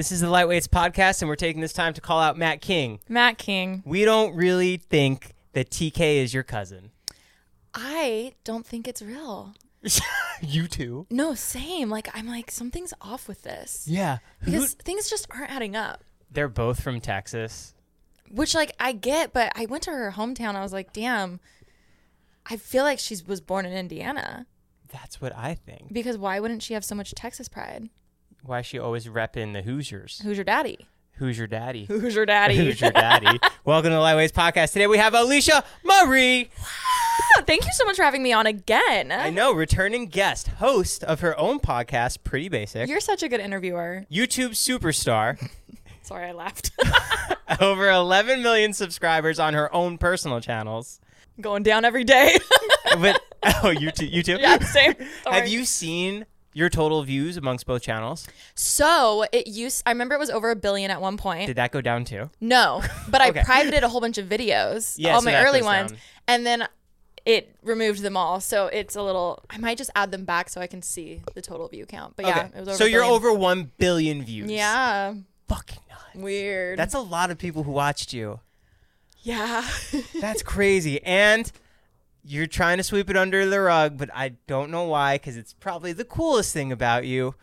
This is the Lightweights podcast, and we're taking this time to call out Matt King. Matt King. We don't really think that TK is your cousin. I don't think it's real. you too? No, same. Like I'm like something's off with this. Yeah. Because things just aren't adding up. They're both from Texas. Which like I get, but I went to her hometown. I was like, damn. I feel like she was born in Indiana. That's what I think. Because why wouldn't she have so much Texas pride? Why is she always repping the Hoosiers? Who's your daddy? Who's your daddy? Who's your daddy? Who's your daddy? Welcome to the Lightweights podcast. Today we have Alisha Marie. Ah, thank you so much for having me on again. I know, returning guest, host of her own podcast, Pretty Basic. You're such a good interviewer. YouTube superstar. Sorry, I laughed. Over 11 million subscribers on her own personal channels. Going down every day. but oh, YouTube, YouTube. yeah, same. Sorry. Have you seen your total views amongst both channels? So it used. I remember it was over a billion at one point. Did that go down too? No, but Okay. I privated a whole bunch of videos, Yeah, all so my early ones, down. and then it removed them all. So it's a little. I might just add them back so I can see the total view count. But yeah, it was over. so you're over 1 billion views. Yeah, Fucking nuts. weird. That's a lot of people who watched you. yeah. That's crazy. And you're trying to sweep it under the rug, but I don't know why, because it's probably the coolest thing about you.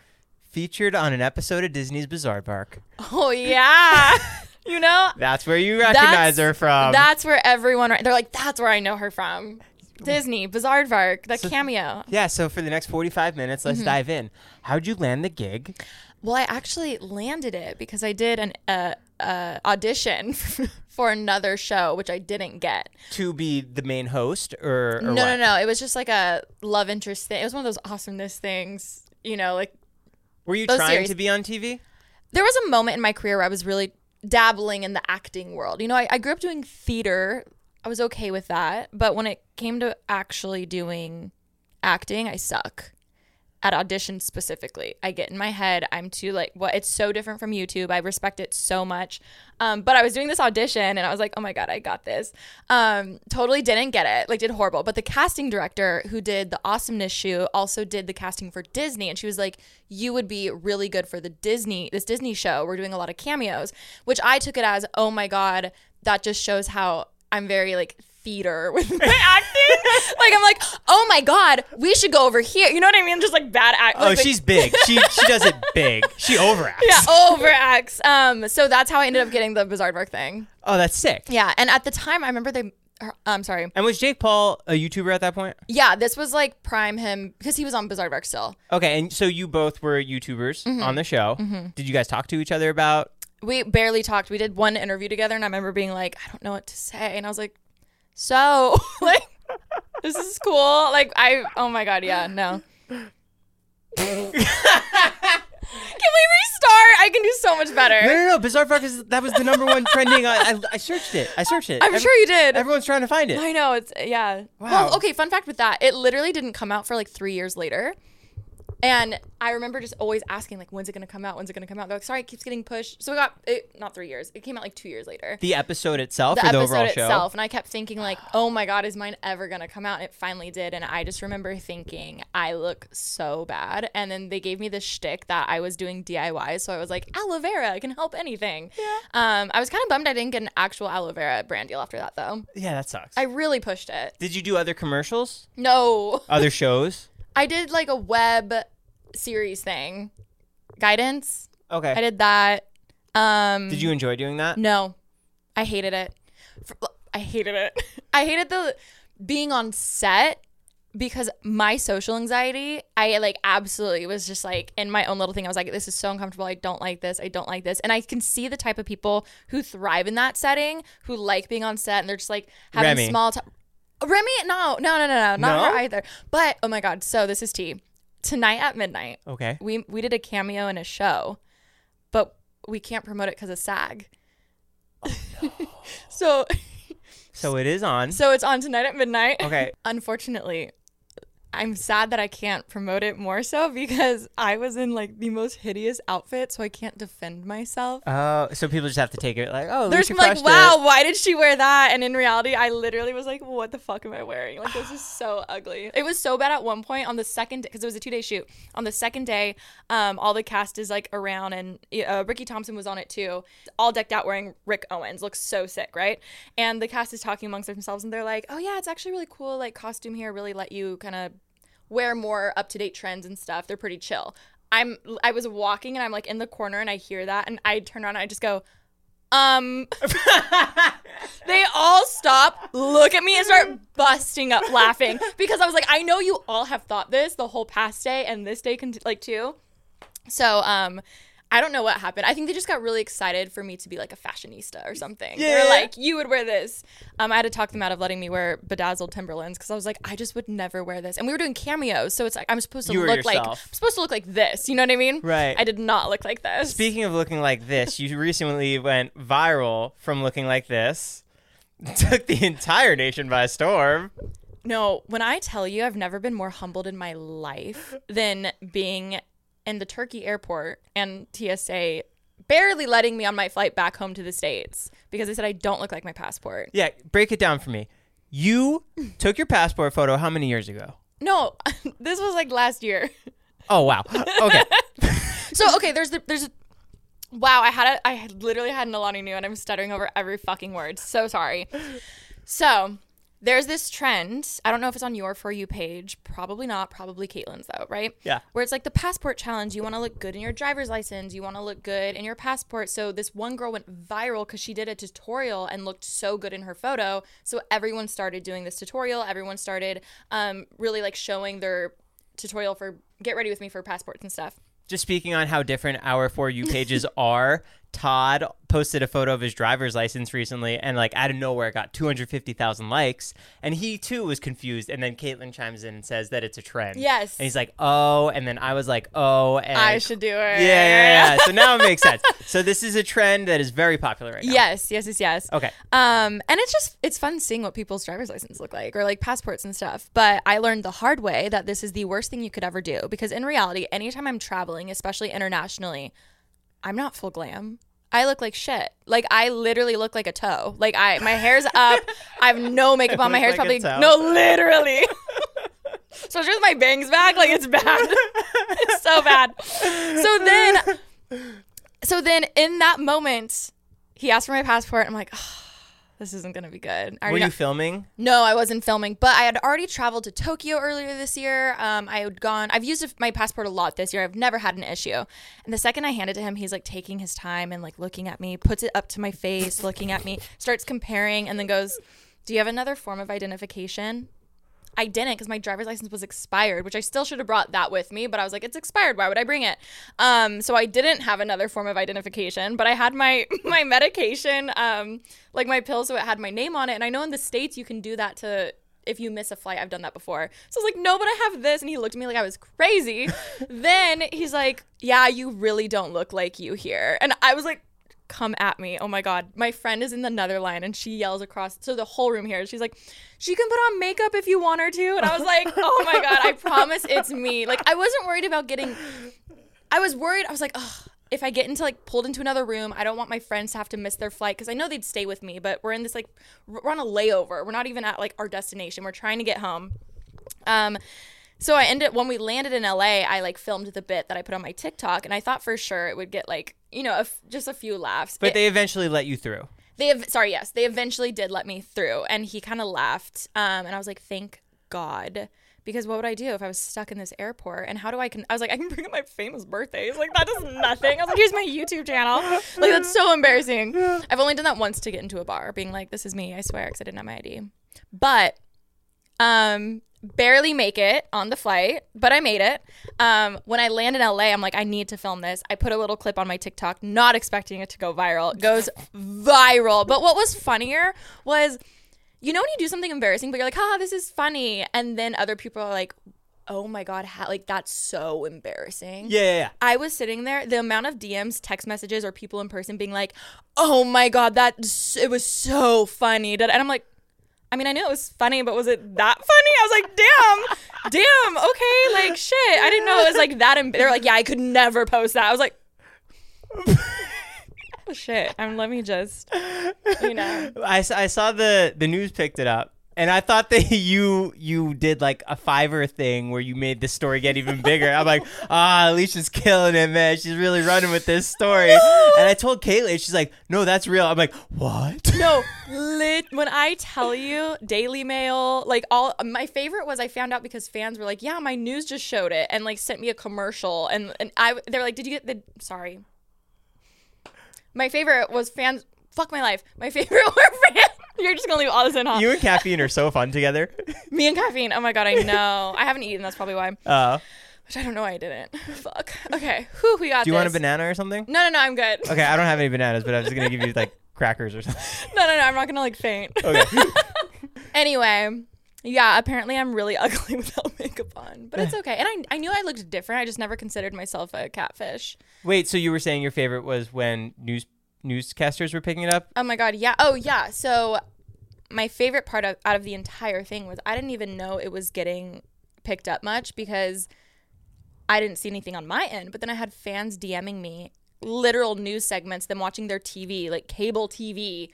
Featured on an episode of Disney's Bizaardvark. oh yeah. you know. That's where you recognize her from. That's where everyone. They're like, that's where I know her from. Disney, Bizaardvark, the cameo. yeah, so for the next 45 minutes, Mm-hmm. let's dive in. How'd you land the gig? Well, I actually landed it because I did an uh, uh, audition for another show, which I didn't get. To be the main host or, or no, what? no, no. It was just like a love interest thing. It was one of those awesomeness things, you know. Like Were you trying series- to be on TV? there was a moment in my career where I was really dabbling in the acting world. You know, I, I grew up doing theater. I was okay with that, but when it came to actually doing acting, I suck. At auditions specifically, I get in my head. I'm too like what? It's so different from YouTube. I respect it so much. Um, but I was doing this audition and I was like, oh my god, I got this. Um, totally didn't get it. Like did horrible. But the casting director who did the awesomeness shoot also did the casting for Disney, and she was like, you would be really good for the Disney this Disney show. We're doing a lot of cameos, which I took it as, oh my god, that just shows how I'm very like theater with my acting. like I'm like, oh my god, we should go over here. You know what I mean? Just like bad act. Oh, like, she's big. She she does it big. She overacts. yeah, overacts. Um, so that's how I ended up getting the Bizaardvark thing. Oh, that's sick. Yeah, and at the time, I remember they. I'm sorry. And was Jake Paul a YouTuber at that point? Yeah, this was like prime him because he was on Bizaardvark still. Okay, and so you both were YouTubers Mm-hmm. on the show. Did you guys talk to each other about? We barely talked. We did one interview together, and I remember being like, I don't know what to say, and I was like, so like, this is cool. Like I, oh my god, yeah, no. Can we restart? I can do so much better. No, no, no. Bizarre is that was the number one trending. I, I, I searched it. I searched it. I'm Ev- sure you did. Everyone's trying to find it. I know it's yeah. Wow. Well, okay. Fun fact with that, it literally didn't come out for like three years later. And I remember just always asking, like, when's it gonna come out? When's it gonna come out? They're like, sorry, it keeps getting pushed. So we got it not three years. It came out like two years later. The episode itself The the episode overall show? itself. And I kept thinking, like, oh my God, is mine ever gonna come out? And it finally did. And I just remember thinking, I look so bad. And then they gave me this shtick that I was doing DIY. So I was like, aloe vera can help anything. Yeah. Um, I was kind of bummed I didn't get an actual aloe vera brand deal after that though. Yeah, that sucks. I really pushed it. Did you do other commercials? No. Other shows? I did like a web series thing. Guidance. Okay. I did that. Um Did you enjoy doing that? No. I hated it. For- I hated it. I hated the being on set because my social anxiety, I like absolutely was just like in my own little thing. I was like, this is so uncomfortable. I don't like this. I don't like this. And I can see the type of people who thrive in that setting, who like being on set and they're just like having Remy. small talk. Remy, no, no, no, no, no, not No? her either. But oh my god, so this is tea. Tonight at midnight, Okay. we we did a cameo in a show, but we can't promote it because of SAG. Oh, so So it is on. so it's on tonight at midnight. Okay. Unfortunately, I'm sad that I can't promote it more so because I was in like the most hideous outfit, so I can't defend myself. Oh, so people just have to take it like, oh, There's like, wow, it. why did she wear that? And in reality, I literally was like, what the fuck am I wearing? Like, this is so ugly. It was so bad at one point on the second because it was a two day shoot. On the second day, um, all the cast is like around, and uh, Ricky Thompson was on it too, all decked out wearing Rick Owens. Looks so sick, right? And the cast is talking amongst themselves, and they're like, oh yeah, it's actually really cool. Like costume here really let you kind of wear more up to date trends and stuff. They're pretty chill. I'm I was walking and I'm like in the corner and I hear that and I turn around and I just go, um they all stop, look at me and start busting up laughing because I was like, I know you all have thought this the whole past day and this day cont- like too. So um I don't know what happened. I think they just got really excited for me to be like a fashionista or something. They Yeah. were like, "You would wear this." Um, I had to talk them out of letting me wear bedazzled Timberlands because I was like, "I just would never wear this." And we were doing cameos, so it's like I'm supposed to You look like. I'm supposed to look like this. You know what I mean? Right. I did not look like this. Speaking of looking like this, you recently went viral from looking like this. Took the entire nation by storm. No, when I tell you I've never been more humbled in my life than being in the Turkey airport and TSA barely letting me on my flight back home to the States because they said I don't look like my passport. Yeah, break it down for me. You took your passport photo how many years ago? No, this was like last year. Oh wow. Okay. So okay, there's the there's wow, I had a I literally had an Alani Nu and I'm stuttering over every fucking word. So sorry. So there's this trend. I don't know if it's on your for you page. Probably not. Probably Caitlin's though, right? Yeah. Where it's like the passport challenge. You want to look good in your driver's license. You want to look good in your passport. So this one girl went viral because she did a tutorial and looked so good in her photo. So everyone started doing this tutorial. Everyone started um, really like showing their tutorial for get ready with me for passports and stuff. Just speaking on how different our for you pages are, Todd posted a photo of his driver's license recently, and like out of nowhere, it got 250,000 likes, and he too was confused. And then Caitlin chimes in and says that it's a trend. Yes. And he's like, "Oh," and then I was like, "Oh," and I should do it. Yeah, yeah, yeah. so now it makes sense. So this is a trend that is very popular right now. Yes, yes, yes, yes. Okay. Um, and it's just it's fun seeing what people's driver's license look like or like passports and stuff. But I learned the hard way that this is the worst thing you could ever do because in reality, anytime I'm traveling, especially internationally, I'm not full glam. I look like shit. Like I literally look like a toe. Like I my hair's up. I have no makeup on. My hair's like probably no, literally. so just my bangs back, like it's bad. it's so bad. So then so then in that moment, he asked for my passport. I'm like, "Ah, this isn't gonna be good. Were you know- filming? no, I wasn't filming, but I had already traveled to Tokyo earlier this year. Um, I had gone. I've used my passport a lot this year. I've never had an issue. And the second I hand it to him, he's like taking his time and like looking at me, puts it up to my face, looking at me, starts comparing, and then goes, "Do you have another form of identification?" I didn't because my driver's license was expired, which I still should have brought that with me. But I was like, it's expired. Why would I bring it? Um, so I didn't have another form of identification, but I had my my medication, um, like my pill, so it had my name on it. And I know in the states you can do that to if you miss a flight. I've done that before. So I was like, no, but I have this, and he looked at me like I was crazy. then he's like, yeah, you really don't look like you here, and I was like. Come at me. Oh my god. My friend is in another line and she yells across so the whole room here. She's like, "She can put on makeup if you want her to." And I was like, "Oh my god, I promise it's me." Like I wasn't worried about getting I was worried. I was like, "Ugh, if I get into like pulled into another room, I don't want my friends to have to miss their flight because I know they'd stay with me, but we're in this like we're on a layover. We're not even at like our destination. We're trying to get home. Um so I ended when we landed in LA, I like filmed the bit that I put on my TikTok and I thought for sure it would get like, you know, a f- just a few laughs. But It- they eventually let you through. they have sorry, yes, they eventually did let me through and he kind of laughed. Um and I was like, "Thank God." Because what would I do if I was stuck in this airport? And how do I can I was like, I can bring up my famous birthdays. Like that does nothing. I was like, here's my YouTube channel. Like that's so embarrassing. I've only done that once to get into a bar, being like, this is me, I swear, because I didn't have my ID. But um barely make it on the flight but i made it. Um when i land in la i'm like i need to film this. I put a little clip on my tiktok not expecting it to go viral. It goes viral. But what was funnier was you know when you do something embarrassing but you're like ah this is funny and then other people are like oh my god ha- like that's so embarrassing. Yeah, yeah, yeah. I was sitting there, the amount of DMs, text messages, or people in person being like, "Oh my god, that it was so funny," and I'm like, I mean, I knew it was funny, but was it that funny? I was like, "Damn, damn, okay, like shit." I didn't know it was like that. Em- They're like, "Yeah, I could never post that." I was like. Oh, shit. Um, let me just, you know. I, I saw the the news picked it up. And I thought that you you did like a Fiverr thing where you made the story get even bigger. I'm like, ah, Alisha's killing it, man. She's really running with this story. And I told Caitlin, she's like, no, that's real. I'm like, what? No, lit. When I tell you, Daily Mail, like all my favorite was I found out because fans were like, "Yeah, my news just showed it," and like sent me a commercial, and and I they're like, "Did you get the?" Sorry. My favorite was fans. Fuck my life. My favorite were fans. You're just gonna leave all this in, huh? You and caffeine are so fun together. Me and caffeine. Oh my god, I know. I haven't eaten. That's probably why. Uh, Which I don't know why I didn't. Fuck. Okay. Whew, we got do you want a banana or something? No, no, no. I'm good. Okay, I don't have any bananas, but I was just gonna give you like crackers or something. No, no, no. I'm not gonna like faint. Okay. Anyway, yeah, apparently I'm really ugly without makeup on, but it's okay. And I, I knew I looked different. I just never considered myself a catfish. Wait, so you were saying your favorite was when news newscasters were picking it up? Oh my god, yeah. Oh yeah. So my favorite part of, out of the entire thing was I didn't even know it was getting picked up much because I didn't see anything on my end. But then I had fans DMing me literal news segments, them watching their TV, like cable TV.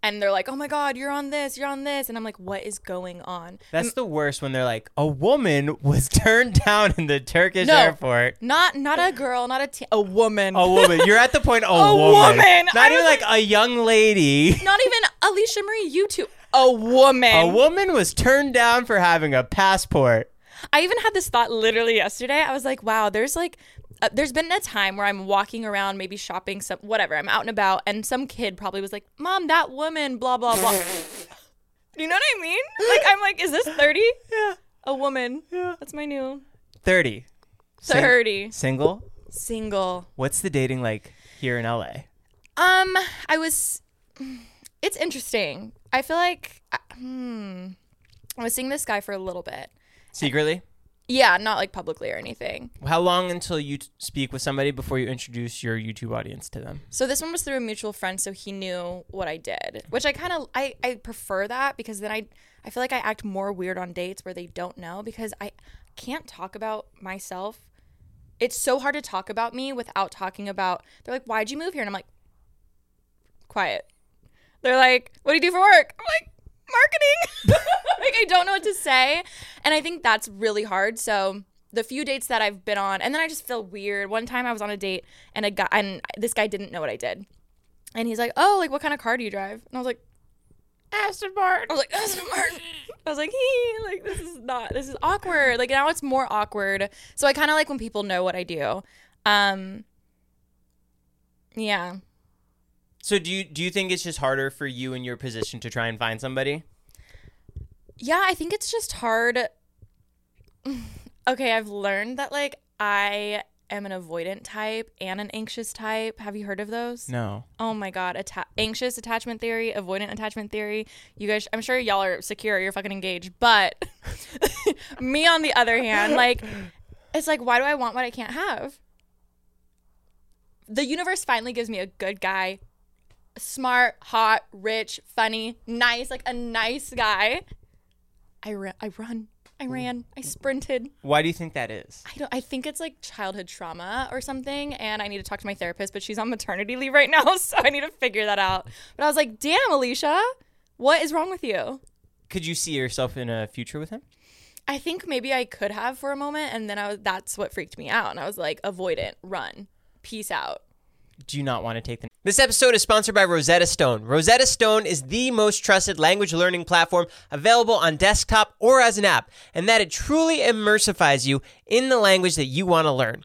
And they're like, "Oh my God, you're on this, you're on this," and I'm like, "What is going on?" That's the worst when they're like, a woman was turned down in the Turkish No. airport. Not not a girl, not a teen, a woman. A woman. You're at the point. A, A woman. woman. Not I even was like a young lady. Not even Alisha Marie YouTube. A woman. A woman was turned down for having a passport. I even had this thought literally yesterday. I was like, wow, there's like, uh, there's been a time where I'm walking around, maybe shopping, some whatever. I'm out and about, and some kid probably was like, "Mom, that woman, blah blah blah." you know what I mean? Like, I'm like, is this thirty? Yeah. A woman. Yeah. That's my new 30. Sing- thirty. single? Single. What's the dating like here in LA? Um, I was. It's interesting. I feel like, uh, hmm, I was seeing this guy for a little bit. Secretly? Yeah, not like publicly or anything. How long until you t- speak with somebody before you introduce your YouTube audience to them? So this one was through a mutual friend, so he knew what I did, which I kind of I I prefer that because then I I feel like I act more weird on dates where they don't know because I can't talk about myself. It's so hard to talk about me without talking about. They're like, "Why'd you move here?" And I'm like, "Quiet." They're like, "What do you do for work?" I'm like, "Marketing." like I don't know what to say, and I think that's really hard. So the few dates that I've been on, and then I just feel weird. One time I was on a date and a guy, and this guy didn't know what I did, and he's like, "Oh, like what kind of car do you drive?" And I was like, "Aston Martin." I was like, "Aston Martin." I was like, "He, like this is not, this is awkward." Like now it's more awkward. So I kind of like when people know what I do. Um, yeah. So do you do you think it's just harder for you in your position to try and find somebody? Yeah, I think it's just hard. okay, I've learned that like I am an avoidant type and an anxious type. Have you heard of those? No. Oh my god, atta- anxious attachment theory, avoidant attachment theory. You guys, I'm sure y'all are secure, you're fucking engaged. But me, on the other hand, like, it's like, why do I want what I can't have? The universe finally gives me a good guy smart, hot, rich, funny, nice, like a nice guy. I ran, I run, I ran, I sprinted. Why do you think that is? I don't. I think it's like childhood trauma or something, and I need to talk to my therapist. But she's on maternity leave right now, so I need to figure that out. But I was like, "Damn, Alisha, what is wrong with you?" Could you see yourself in a future with him? I think maybe I could have for a moment, and then I was. That's what freaked me out, and I was like, "Avoidant, run, peace out." Do not want to take the this episode is sponsored by Rosetta Stone. Rosetta Stone is the most trusted language learning platform available on desktop or as an app, and that it truly immersifies you in the language that you want to learn.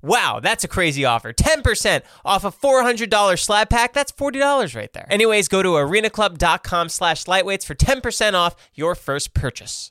Wow, that's a crazy offer. 10% off a $400 slab pack. That's $40 right there. Anyways, go to arenaclub.com slash lightweights for 10% off your first purchase.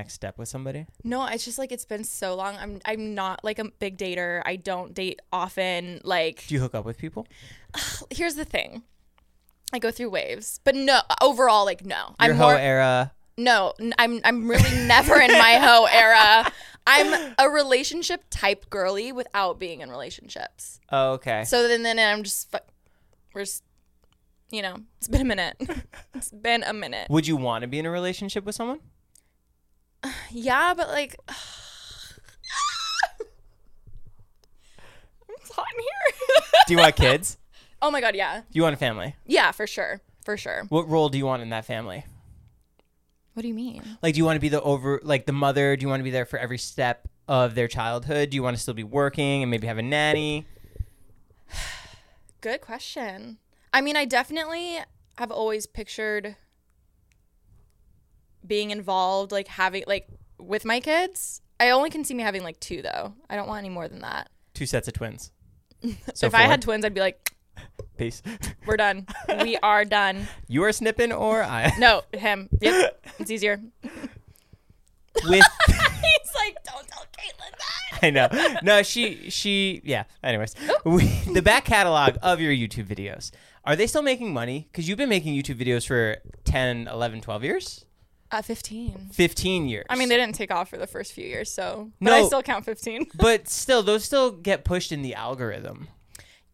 Next step with somebody? No, it's just like it's been so long. I'm I'm not like a big dater. I don't date often. Like Do you hook up with people? here's the thing. I go through waves, but no, overall like no. Your I'm hoe more era. no. I'm I'm really never in my hoe era. I'm a relationship type girly without being in relationships. Oh, okay. So then then I'm just we're just you know, it's been a minute. it's been a minute. Would you want to be in a relationship with someone? Yeah, but like It's hot in here. Do you want kids? oh my god, yeah. Do you want a family? Yeah, for sure. For sure. What role do you want in that family? What do you mean? Like, do you want to be the over, like the mother? Do you want to be there for every step of their childhood? Do you want to still be working and maybe have a nanny? Good question. I mean, I definitely have always pictured being involved, like having like with my kids. I only can see me having like two though. I don't want any more than that. Two sets of twins. So if I had twins, I'd be like, peace. we're done. we are done. You are snipping or I No, him. Yep, it's easier. with He's like, don't tell Caitlin that. I know. No, she she yeah. Anyways, we, the back catalog of your YouTube videos. Are they still making money? Cuz you've been making YouTube videos for 10, 11, 12 years? At 15. 15 years. I mean, they didn't take off for the first few years, so. But I still count 15. but still those still get pushed in the algorithm.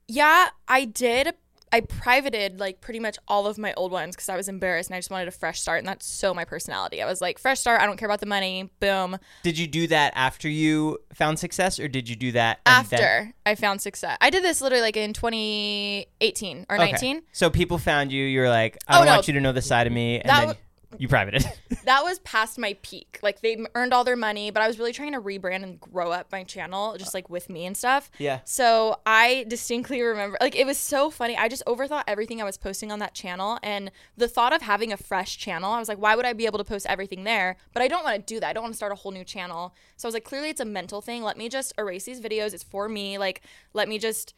Yeah, I did. I privated like pretty much all of my old ones because I was embarrassed and I just wanted a fresh start. And that's so my personality. I was like, fresh start. I don't care about the money. Boom. Did you do that after you found success or did you do that and After then- I found success, I did this literally like in 2018 or Okay. 19. So people found you, you're like, I Oh, don't no. want you to know the side of me and That then w- you privated. It. That was past my peak. Like they earned all their money, but I was really trying to rebrand and grow up my channel, just like with me and stuff. Yeah. So I distinctly remember, like, it was so funny. I just overthought everything I was posting on that channel. And the thought of having a fresh channel, I was like, why would I be able to post everything there? But I don't want to do that. I don't want to start a whole new channel. So I was like, clearly it's a mental thing. Let me just erase these videos. It's for me. Like, let me just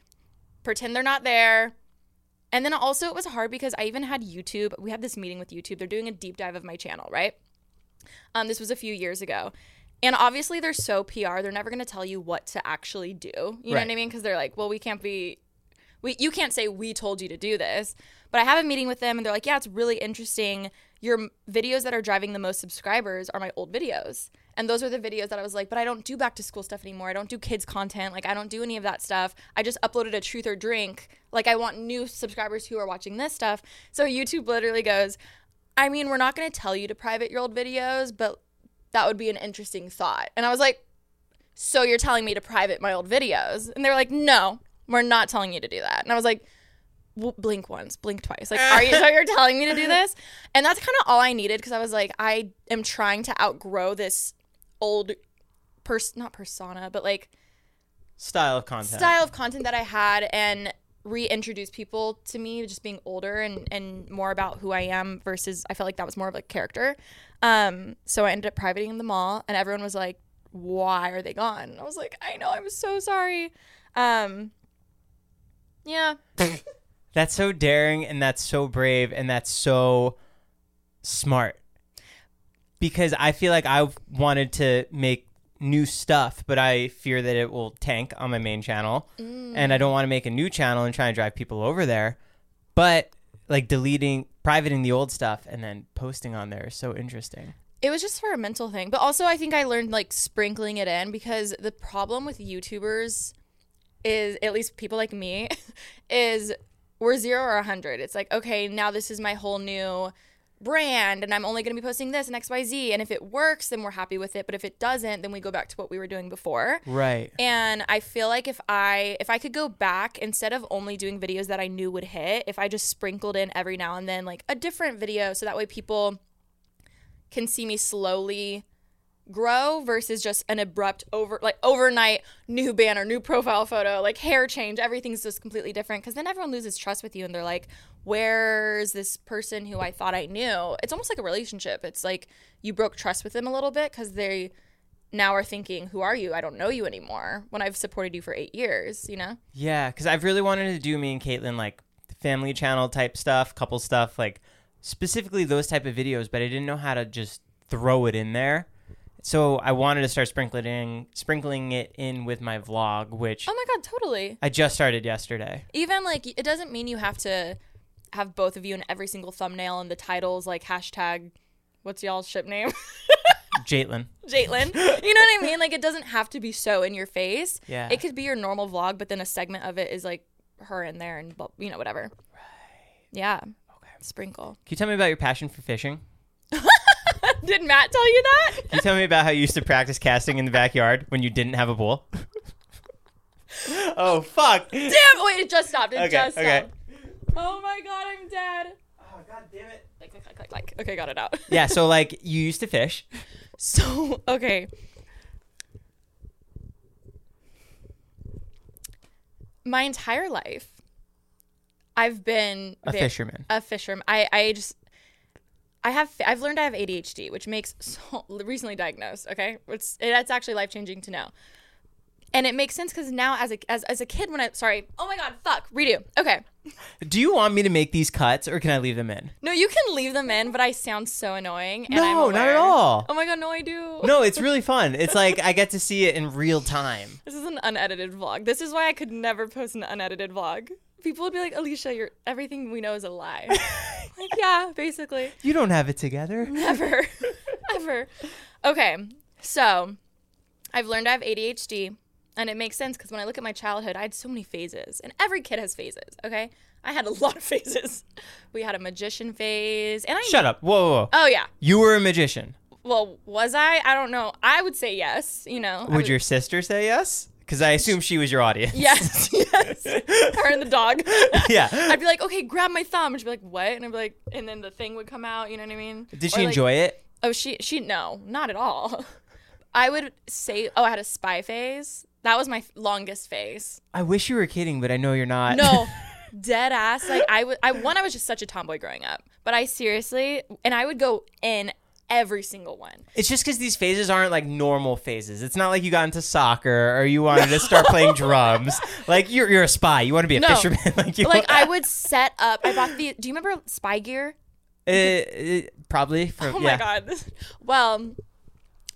pretend they're not there. And then also, it was hard because I even had YouTube. We had this meeting with YouTube. They're doing a deep dive of my channel, right? Um, this was a few years ago. And obviously, they're so PR. They're never going to tell you what to actually do. You know what I mean? Because they're like, well, we can't be, we you can't say we told you to do this. But I have a meeting with them, and they're like, yeah, it's really interesting. Your videos that are driving the most subscribers are my old videos. And those are the videos that I was like, but I don't do back to school stuff anymore. I don't do kids content. Like, I don't do any of that stuff. I just uploaded a truth or drink. Like, I want new subscribers who are watching this stuff. So YouTube literally goes, I mean, we're not going to tell you to private your old videos, but that would be an interesting thought. And I was like, so you're telling me to private my old videos? And they're like, no, we're not telling you to do that. And I was like, well, blink once, blink twice. Like, are you, so you're telling me to do this? And that's kind of all I needed because I was like, I am trying to outgrow this old person, not persona, but like Style of content. style of content that I had and reintroduce people to me just being older and and more about who I am versus I felt like that was more of a character. Um so I ended up privating them all and everyone was like why are they gone? I was like I know I'm so sorry. Um yeah. That's so daring and that's so brave and that's so smart. Because I feel like I've wanted to make new stuff, but I fear that it will tank on my main channel. Mm. And I don't want to make a new channel and try and drive people over there. But like deleting, privating the old stuff and then posting on there is so interesting. it was just for a mental thing but also i think i learned like sprinkling it in because the problem with youtubers is at least people like me is we're zero or a hundred. It's like okay now this is my whole new brand and i'm only going to be posting this and xyz and if it works then we're happy with it. But if it doesn't then we go back to what we were doing before. Right. and I feel like if I if I could go back instead of only doing videos that I knew would hit, if I just sprinkled in every now and then like a different video so that way people can see me slowly grow versus just an abrupt over like overnight new banner, new profile photo, like hair change, everything's just completely different cuz then everyone loses trust with you and they're like where's this person who I thought I knew? It's almost like a relationship. It's like you broke trust with them a little bit cuz they now are thinking, who are you? I don't know you anymore when I've supported you for eight years, you know? Yeah, because I've really wanted to do me and Caitlin like family channel type stuff, couple stuff, like specifically those type of videos, but I didn't know how to just throw it in there. So I wanted to start sprinkling sprinkling it in with my vlog, which Oh my God, totally. I just started yesterday. Even like, it doesn't mean you have to have both of you in every single thumbnail and the titles like hashtag, what's y'all's ship name? Jaitlin. Jaitlin. You know what I mean? Like, it doesn't have to be so in your face. Yeah. It could be your normal vlog, but then a segment of it is like her in there and, you know, whatever. Right. Yeah. Okay. Sprinkle. Can you tell me about your passion for fishing? Did Matt tell you that? Can you tell me about how you used to practice casting in the backyard when you didn't have a pool? oh fuck. Damn! Wait, it just stopped. It Okay, just okay. stopped. Oh my god, I'm dead. Oh god damn it. Like, like, like, like, like. Okay, got it out. Yeah, so like you used to fish. So, okay. My entire life, I've been A ve- fisherman. A fisherman. I, I just, I have I've learned I have ADHD, which makes so recently diagnosed. Okay, it's that's actually life changing to know, and it makes sense because now as a as, as a kid when I sorry oh my god fuck redo okay Do you want me to make these cuts or can I leave them in? no you can leave them in but I sound so annoying No, not at all. oh my god no I do No, it's really fun. It's like I get to see it in real time. this is an unedited vlog this is why I could never post an unedited vlog people would be like Alisha you're everything we know is a lie like yeah basically You don't have it together. Never. Ever. Okay. So I've learned I have ADHD. And it makes sense because when I look at my childhood, I had so many phases. And every kid has phases, okay? I had a lot of phases. We had a magician phase. And I Shut up. Whoa, whoa, whoa. Oh yeah. You were a magician. Well, was I? I don't know. I would say yes, you know. I Would your sister say yes? Because I assume she was your audience. Yes, yes. Her and the dog. yeah. I'd be like, okay, grab my thumb. And she'd be like, what? And I'd be like, and then the thing would come out. You know what I mean? Did she like- enjoy it? Oh, she she no, not at all. I would say, oh, I had a spy phase. That was my longest phase. I wish you were kidding, but I know you're not. No, dead ass. Like I would, I one, I was just such a tomboy growing up, but I seriously, and I would go in every single one. It's just because these phases aren't like normal phases. It's not like you got into soccer or you wanted to start playing drums. Like you're you're a spy. You want to be a No. fisherman. like you. Like I would set up. I bought the. Do you remember spy gear? Uh, uh, probably. From, Oh yeah. my god. This- Well,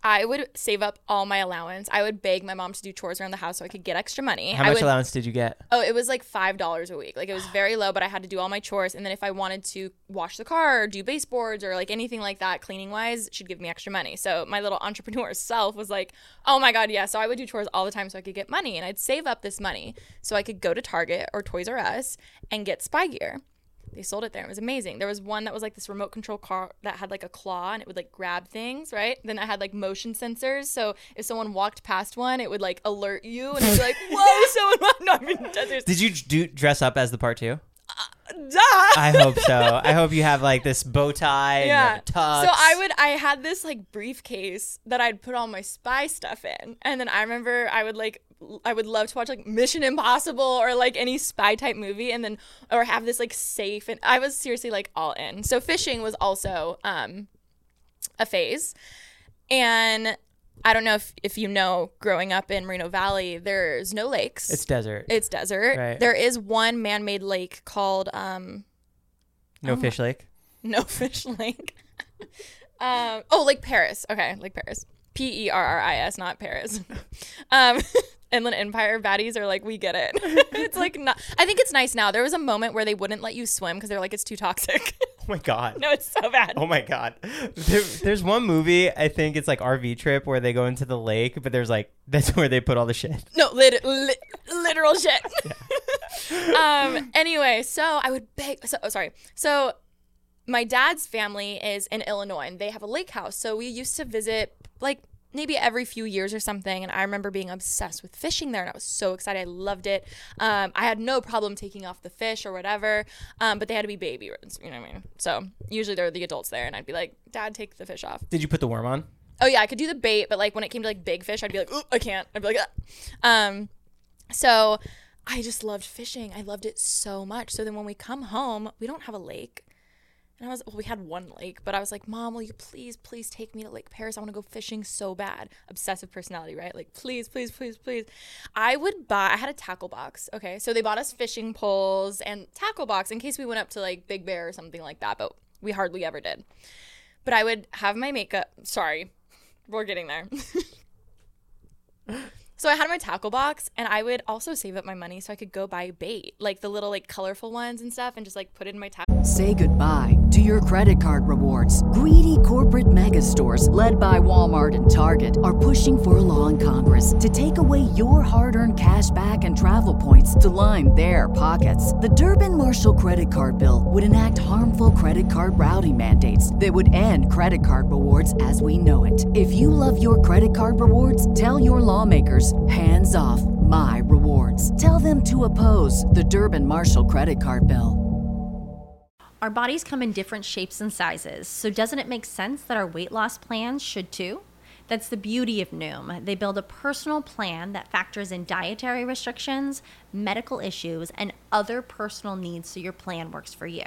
I would save up all my allowance. I would beg my mom to do chores around the house so I could get extra money. How I much would, allowance did you get? Oh, it was like five dollars a week. Like it was very low, but I had to do all my chores. And then if I wanted to wash the car or do baseboards or like anything like that, cleaning wise, she'd give me extra money. So my little entrepreneur self was like, "Oh my god, yeah." So I would do chores all the time so I could get money, and I'd save up this money so I could go to Target or Toys R Us and get spy gear. They sold it there. It was amazing. There was one that was like this remote control car that had like a claw and it would like grab things, right? Then it had like motion sensors. So if someone walked past one, it would like alert you and it'd be like, whoa, someone. No, I mean, there's, Did you do dress up as the part two? Uh, duh. I hope so. I hope you have like this bow tie. Yeah. Tux. So I would I had this like briefcase that I'd put all my spy stuff in. And then I remember I would like I would love to watch like Mission Impossible or like any spy type movie and then or have this like safe and I was seriously like all in. So fishing was also um a phase. And I don't know if, if you know, growing up in Moreno Valley, there's no lakes. It's desert. it's desert. Right. There is one man-made lake called um no fish lake. no fish lake. um, oh, Lake Perris. Okay, Lake Perris. P E R R I S, not Paris. um, Inland Empire baddies are like, we get it. it's like not. I think it's nice now. There was a moment where they wouldn't let you swim because they're like, it's too toxic. Oh my god. no, it's so bad. Oh my god. There, there's one movie, I think it's like RV trip where they go into the lake, but there's like that's where they put all the shit. No, lit- lit- literal shit. um. Anyway, so I would beg. So oh, sorry. So my dad's family is in Illinois, and they have a lake house. So we used to visit like maybe every few years or something. And I remember being obsessed with fishing there, and I was so excited. I loved it. Um, I had no problem taking off the fish or whatever. Um, but they had to be baby. You know what I mean? So usually there were the adults there, and I'd be like, "Dad, take the fish off." Did you put the worm on? Oh yeah, I could do the bait, but like when it came to like big fish, I'd be like, Ooh, I can't. I'd be like, ah. um, so I just loved fishing. I loved it so much. So then when we come home, we don't have a lake. And I was, well, we had one lake, but I was like, Mom, will you please, please take me to Lake Perris? I want to go fishing so bad. Obsessive personality, right? Like, please, please, please, please. I would buy, I had a tackle box. Okay. So they bought us fishing poles and tackle box in case we went up to like Big Bear or something like that, but we hardly ever did. But I would have my makeup, sorry, we're getting there. so I had my tackle box and I would also save up my money so I could go buy bait, like the little like colorful ones and stuff and just like put it in my tackle. Say goodbye to your credit card rewards. Greedy corporate mega stores, led by Walmart and Target, are pushing for a law in Congress to take away your hard earned cash back and travel points to line their pockets. The Durbin Marshall credit card bill would enact harmful credit card routing mandates that would end credit card rewards as we know it. If you love your credit card rewards, tell your lawmakers hands off my rewards. Tell them to oppose the Durbin Marshall credit card bill. Our bodies come in different shapes and sizes, so doesn't it make sense that our weight loss plans should too? That's the beauty of Noom. They build a personal plan that factors in dietary restrictions, medical issues, and other personal needs so your plan works for you.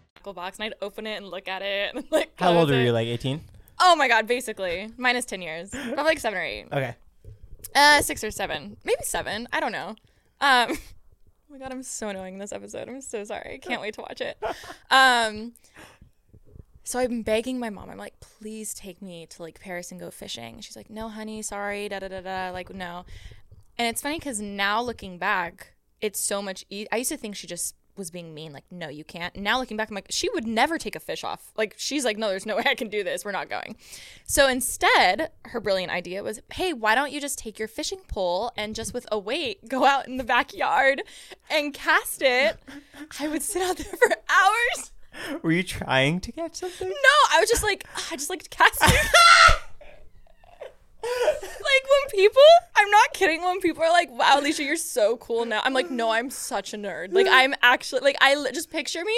box and I'd open it and look at it. And, like, How old were it. you? Like 18? Oh my god, basically minus ten years, probably like seven or eight. Okay. Uh, six or seven, maybe seven. I don't know. Um, oh my god, I'm so annoying in this episode. I'm so sorry. I can't wait to watch it. Um, so I'm begging my mom. I'm like, please take me to like Perris and go fishing. She's like, no, honey, sorry, da da da da. Like, no. And it's funny because now looking back, it's so much. E- I used to think she just was being mean. Like, no, you can't. Now looking back, I'm like, she would never take a fish off. Like, she's like, no, there's no way I can do this. We're not going. So instead, her brilliant idea was, hey, why don't you just take your fishing pole and just with a weight go out in the backyard and cast it? I would sit out there for hours. Were you trying to catch something? No, I was just like, ah, I just liked casting. like when people, I'm not kidding. When people are like, "Wow, Alisha, you're so cool now," I'm like, "No, I'm such a nerd." Like I'm actually like I just picture me.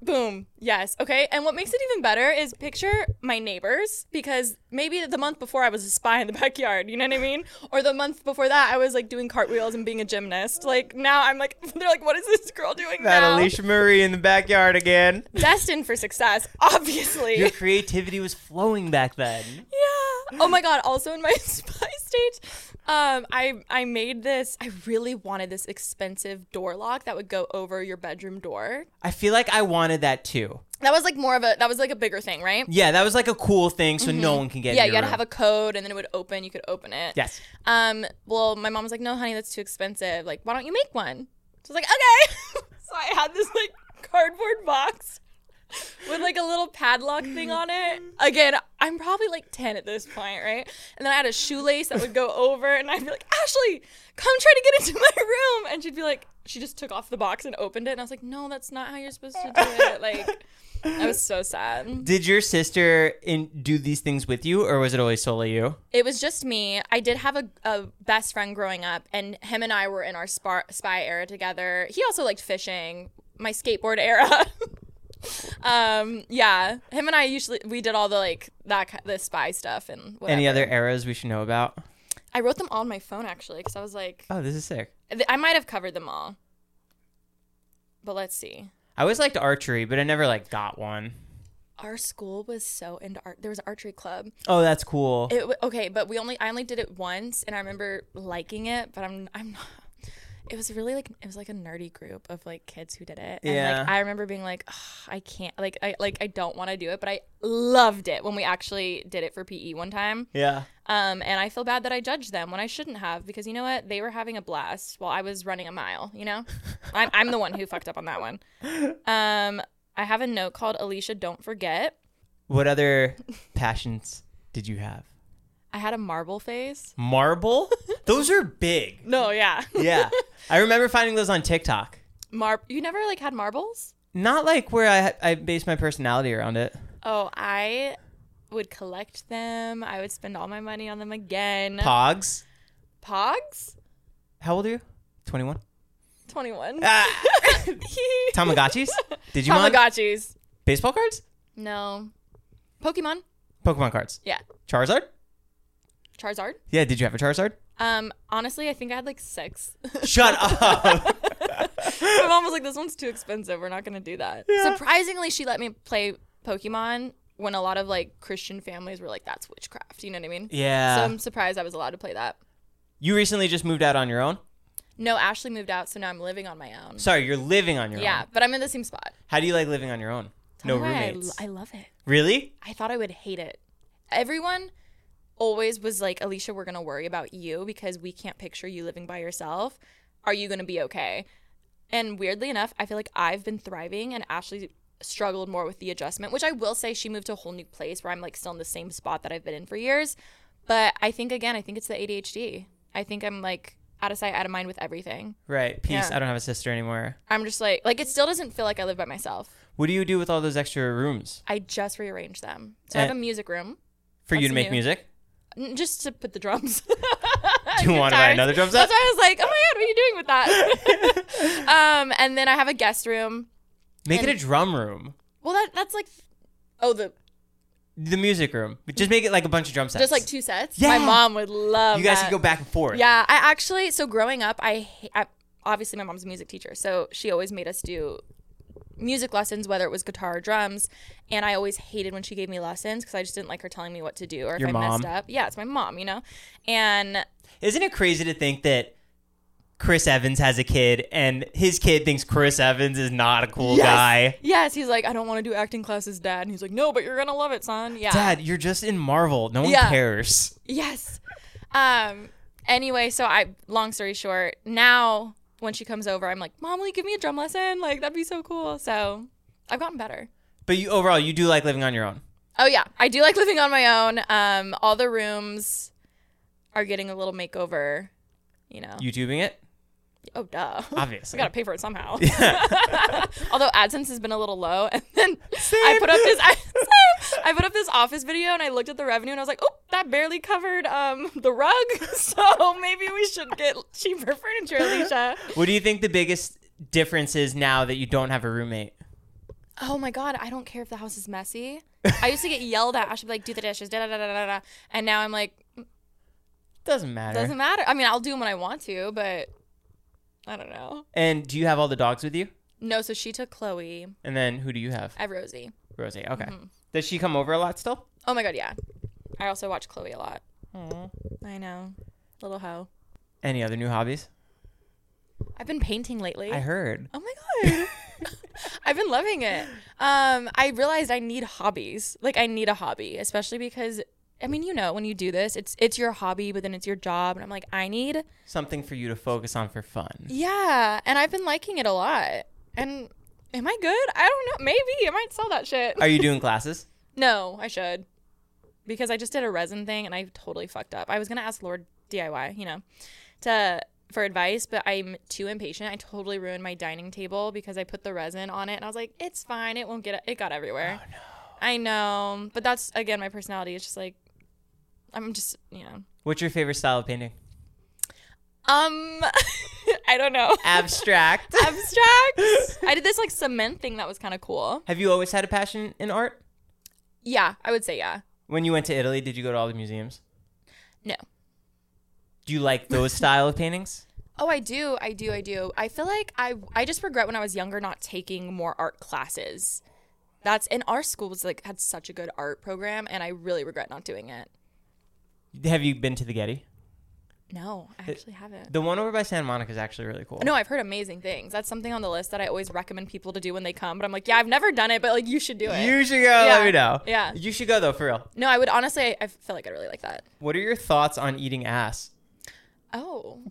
Boom. Yes. Okay. And what makes it even better is picture my neighbors because maybe the month before I was a spy in the backyard. You know what I mean? Or the month before that I was like doing cartwheels and being a gymnast. Like now I'm like they're like, what is this girl doing That now? Alisha Marie in the backyard again. Destined for success, obviously. Your creativity was flowing back then. Yeah. Oh my god. Also in my spy stage, um, I I made this. I really wanted this expensive door lock that would go over your bedroom door. I feel like I wanted that too. That was like more of a that was like a bigger thing, right? Yeah, that was like a cool thing, so no one can get. Mm-hmm. Yeah, you had to have a code, and then it would open. You could open it. Yes. Um. Well, my mom was like, "No, honey, that's too expensive. Like, why don't you make one?" So I was like, "Okay." so I had this like cardboard box with like a little padlock thing on it. Again, I'm probably like 10 at this point, right? And then I had a shoelace that would go over, and I'd be like, Ashley, come try to get into my room. And she'd be like, she just took off the box and opened it. And I was like, no, that's not how you're supposed to do it. Like, I was so sad. Did your sister in, do these things with you, or was it always solely you? It was just me. I did have a, a best friend growing up, and him and I were in our spar- spy era together. He also liked fishing, my skateboard era. um, yeah, him and I usually we did all the like that the spy stuff and whatever. Any other eras we should know about? I wrote them all on my phone actually because I was like, Oh, this is sick. I might have covered them all, but let's see. I always liked archery, but I never like got one. Our school was so into art. There was an archery club. Oh, that's cool. It okay, but we only I only did it once, and I remember liking it. But I'm I'm not. It was really like it was like a nerdy group of like kids who did it. And Yeah. like I remember being like, "Ugh, I can't like I like I don't want to do it, but I loved it when we actually did it for PE one time. yeah. Um, and I feel bad that I judged them when I shouldn't have because you know what? They were having a blast while I was running a mile. You know, I'm I'm the one who fucked up on that one. Um, I have a note called Alisha, don't forget. What other passions did you have? I had a marble face. Marble? Those are big. No, yeah. Yeah. I remember finding those on TikTok. Mar you never like had marbles? Not like where I I based my personality around it. Oh, I would collect them. I would spend all my money on them again. Pogs. Pogs? How old are you? 21. 21. Ah. Tamagotchis? Did you Tamagotchis. baseball cards? No. Pokemon? Pokemon cards. Yeah. Charizard? Charizard? Yeah, did you have a Charizard? Um, honestly, I think I had like six. Shut up. My mom was like, "This one's too expensive. We're not gonna do that." Surprisingly, she let me play Pokemon when a lot of like Christian families were like, "That's witchcraft." You know what I mean? Yeah. So I'm surprised I was allowed to play that. you recently just moved out on your own? No, Ashley moved out, so now I'm living on my own. Sorry, you're living on your yeah, own. Yeah, but I'm in the same spot. How do you like living on your own? No Tell me why I roommates. I, love it. really? I thought I would hate it. Everyone always was like, Alisha, we're going to worry about you because we can't picture you living by yourself. Are you going to be okay? And weirdly enough, I feel like I've been thriving and Ashley struggled more with the adjustment, which I will say she moved to a whole new place where I'm like still in the same spot that I've been in for years. But I think, again, I think it's the ADHD. I think I'm like out of sight, out of mind with everything. Right. Peace. Yeah. I don't have a sister anymore. I'm just like, like, it still doesn't feel like I live by myself. What do you do with all those extra rooms? I just rearranged them. So I have Eh. a music room. For you to make new. music? Just to put the drums. Do you want to buy another drum set? That's why I was like, oh my god, what are you doing with that? um, and then I have a guest room. Make it a drum room. Well, that that's like, oh, the The music room. Just make it like a bunch of drum sets. just like two sets. Yeah. My mom would love. You guys that. can go back and forth. Yeah, I actually. So growing up, I, I obviously my mom's a music teacher, so she always made us do music lessons, whether it was guitar or drums. And I always hated when she gave me lessons because I just didn't like her telling me what to do or if Your I mom? messed up. Yeah, it's my mom, you know. And Isn't it crazy to think that Chris Evans has a kid and his kid thinks Chris Evans is not a cool Yes. guy? Yes, he's like, I don't want to do acting classes, Dad. And he's like, No, but you're gonna love it, son. Yeah. Dad, you're just in Marvel. No one Yeah. cares. Yes. Um. Anyway, so I. Long story short, now when she comes over, I'm like, Mom, will you give me a drum lesson? Like that'd be so cool. So I've gotten better. But you overall, you do like living on your own. Oh yeah, I do like living on my own. Um, all the rooms are getting a little makeover. You know. YouTubing it, oh duh. I obviously. gotta pay for it somehow. Although AdSense has been a little low, and then I put up this I, I put up this office video, and I looked at the revenue, and I was like, oh, that barely covered um the rug, so maybe we should get cheaper furniture, Alisha. What do you think the biggest difference is now that you don't have a roommate? Oh my god, I don't care if the house is messy. I used to get yelled at. I should be like, do the dishes, da da da da da, and now I'm like, Doesn't matter. doesn't matter. I mean, I'll do them when I want to, but I don't know. And do you have all the dogs with you? No, so she took Chloe. And then who do you have? I have Rosie. Rosie. Okay. Mm-hmm. Does she come over a lot still? Oh my god, yeah. I also watch Chloe a lot. I know. Little hoe. Any other new hobbies? I've been painting lately. I heard. oh my god. I've been loving it. Um, I realized I need hobbies. Like I need a hobby, especially because I mean, you know, when you do this, it's it's your hobby, but then it's your job, and I'm like, I need Something for you to focus on for fun. Yeah, and I've been liking it a lot. And am I good? I don't know. Maybe I might sell that shit. Are you doing classes? no, I should. Because I just did a resin thing and I totally fucked up. I was gonna ask Lord DIY, you know, to for advice, but I'm too impatient. I totally ruined my dining table because I put the resin on it and I was like, it's fine, it won't get it got everywhere. Oh no. I know. But that's again my personality. It's just like I'm just you know. What's your favorite style of painting? Um I don't know. Abstract. abstract. I did this like cement thing that was kind of cool. have you always had a passion in art? Yeah, I would say yeah. When you went to Italy, did you go to all the museums? No. Do you like those style of paintings? Oh, I do. I do. I do. I feel like I I just regret when I was younger not taking more art classes. That's in our school was like had such a good art program and I really regret not doing it. Have you been to the Getty? No, I actually haven't. The one over by Santa Monica is actually really cool. No, I've heard amazing things. That's something on the list that I always recommend people to do when they come. But I'm like, yeah, I've never done it, but like you should do it. You should go. Let Yeah. me know. Yeah. You should go though, for real. no, I would honestly. I, I feel like I really like that. What are your thoughts on eating ass? Oh,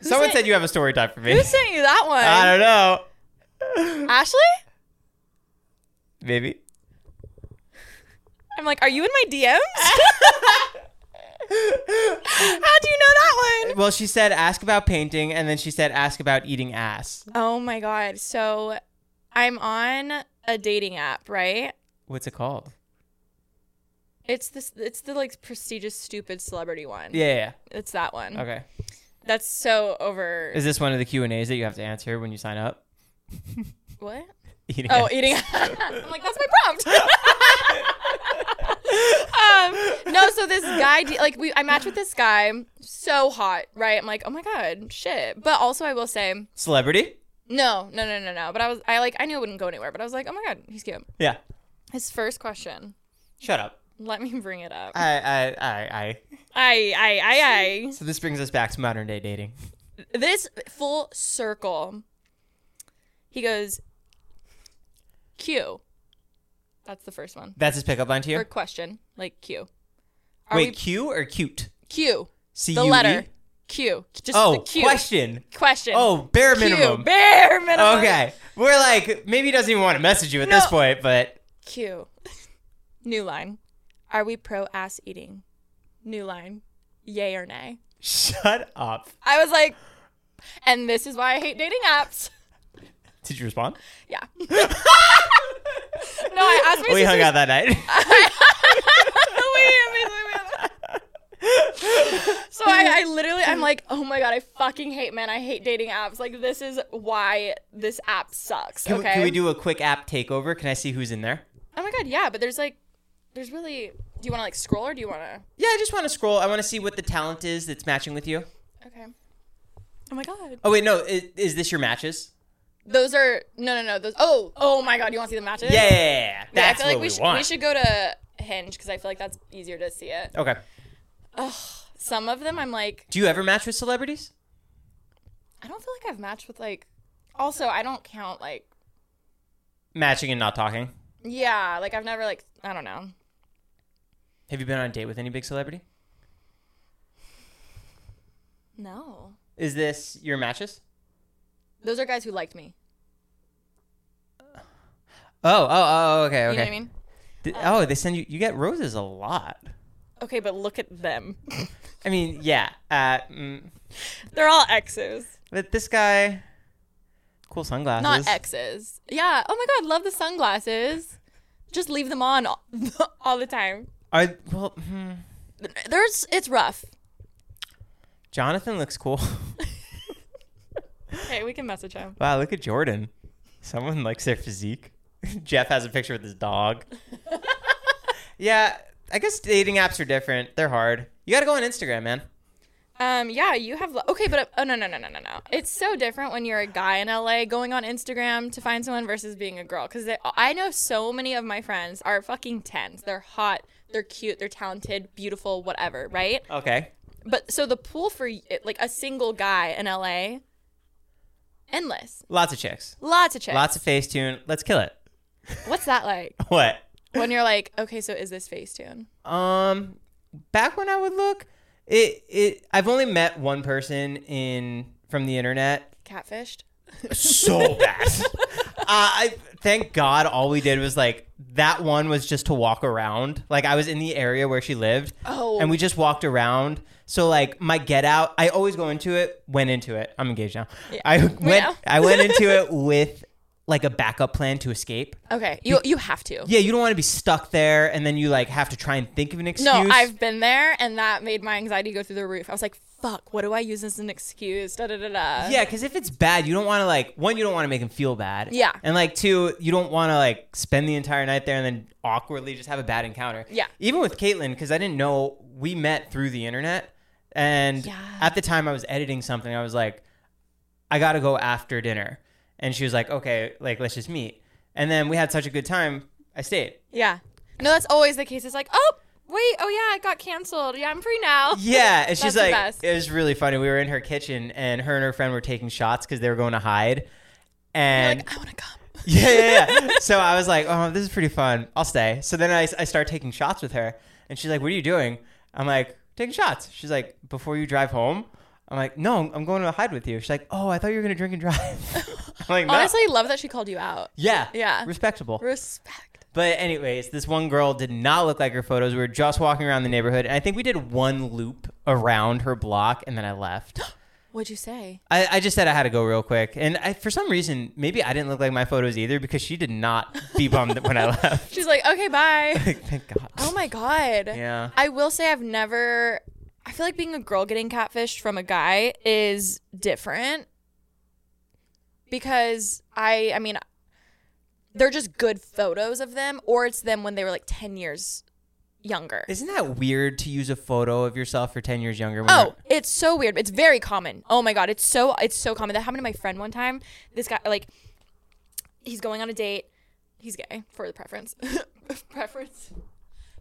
Someone sent- said you have a story time for me. who sent you that one? I don't know. Ashley? Maybe. I'm like, are you in my DMs? How do you know that one? Well, she said ask about painting, and then she said ask about eating ass. Oh my god. So I'm on a dating app, right? What's it called? It's this it's the like prestigious stupid celebrity one. Yeah, yeah. It's that one. Okay. That's so over Is this one of the Q and A's that you have to answer when you sign up? what? Eating Oh, ass. eating. I'm like, that's my prompt. Um, no, so this guy, like, we, I matched with this guy, so hot, right? I'm like, oh my god, shit. But also, I will say, Celebrity? no, no, no, no, no. But I was, I like, I knew it wouldn't go anywhere. But I was like, oh my god, he's cute. Yeah. His first question. Shut up. Let me bring it up. I, I, I, I. I, I, I, So this brings us back to modern day dating. This full circle. He goes, Q. That's the first one. That's his pickup line to you? Or question, like Q. Are Wait, we Q or cute? Q? C The letter Q. Just Oh, the Q. question. Question. Oh, bare Q. minimum. Bare minimum. Okay. We're like, maybe he doesn't even want to message you at this point, but Q. New line. Are we pro ass eating? New line. Yay or nay? shut up. I was like, and this is why I hate dating apps. Did you respond? Yeah. asked my we hung out that night. so I, I literally, I'm like, oh my god, I fucking hate men. I hate dating apps. Like this is why this app sucks. Can, okay. we, can we do a quick app takeover? Can I see who's in there? oh my god, yeah. But there's like, there's really. Do you want to like scroll or do you want to? Yeah, I just want to scroll. I want to see what the talent is that's matching with you. Okay. Oh my god. Oh wait, no, is, is this your matches? Those are no, no, no. Those. Oh, oh my god. You want to see the matches? Yeah, yeah, yeah, yeah. Wait, that's I feel like what we we, should want. we should go to Hinge because I feel like that's easier to see it. Okay. Some of them I'm like, Do you ever match with celebrities? I don't feel like I've matched with like. Also, I don't count like. Matching and not talking. Yeah, like I've never like I don't know. Have you been on a date with any big celebrity? No. Is this your matches? Those are guys who liked me. Oh, oh, oh, okay, okay. You know what I mean? Th- oh, they send you. You get roses a lot. Okay, but look at them. I mean, yeah. Uh, mm, They're all exes. but this guy, cool sunglasses. Not exes. Yeah. Oh my god, love the sunglasses. Just leave them on all, all the time. Are well, hmm, There's it's rough. Jonathan looks cool. Hey, we can message him. wow, look at Jordan. Someone likes their physique. Jeff has a picture with his dog. yeah, I guess dating apps are different. They're hard. You got to go on Instagram, man. Um, yeah, you have okay, but oh no no no no no no. It's so different when you're a guy in LA going on Instagram to find someone versus being a girl. Because I know so many of my friends are fucking tens. They're hot, they're cute, they're talented, beautiful, whatever, right? Okay. But so the pool for like a single guy in LA, endless. Lots of chicks. Lots of chicks. Lots of Facetune. Let's kill it. What's that like? What? when you're like, okay, so is this Facetune? Um, back when I would look, it it I've only met one person in from the internet. Catfished? So bad. uh, I thank God all we did was like that one was just to walk around. Like I was in the area where she lived. Oh. And we just walked around. So like my get out, I always go into it. Went into it. I'm engaged now. I went. I went into it with like a backup plan to escape. Okay, you you have to. Yeah, you don't want to be stuck there, and then you like have to try and think of an excuse. No, I've been there, and that made my anxiety go through the roof. I was like, "Fuck, what do I use as an excuse?" Da da da da. Yeah, because if it's bad, you don't want to like one, you don't want to make him feel bad. Yeah. and like two, you don't want to like spend the entire night there and then awkwardly just have a bad encounter. Yeah. Even with Caitlin, because I didn't know we met through the internet, and Yeah. at the time I was editing something, I was like, I got to go after dinner, and she was like, okay, like let's just meet, and then we had such a good time, I stayed. yeah. No, that's always the case. It's like, oh wait, oh yeah, it got canceled. Yeah, I'm free now. Yeah, and she's like, it was really funny. We were in her kitchen, and her and her friend were taking shots because they were going to hide, and like, I want to come. yeah, yeah, yeah. so I was like, oh, this is pretty fun. I'll stay. So then I, I start taking shots with her, and she's like, what are you doing? I'm like, taking shots. She's like, before you drive home? I'm like, no, I'm going to hide with you. She's like, oh, I thought you were going to drink and drive. I'm like, no. Honestly, love that she called you out. yeah. Yeah. Respectable. Respect. But anyways, this one girl did not look like her photos. We were just walking around the neighborhood, and I think we did one loop around her block, and then I left. What'd you say? I, I just said I had to go real quick, and I, for some reason, maybe I didn't look like my photos either because she did not be bummed when I left. She's like, okay, bye. Thank God. oh my god. Yeah. I will say I've never. I feel like being a girl getting catfished from a guy is different because I. I mean, they're just good photos of them, or it's them when they were like ten years younger. Isn't that weird to use a photo of yourself for 10 years younger? When Oh, you're- it's so weird. It's very common. Oh my god, it's so it's so common. That happened to my friend one time. This guy like he's going on a date. He's gay for the preference. preference.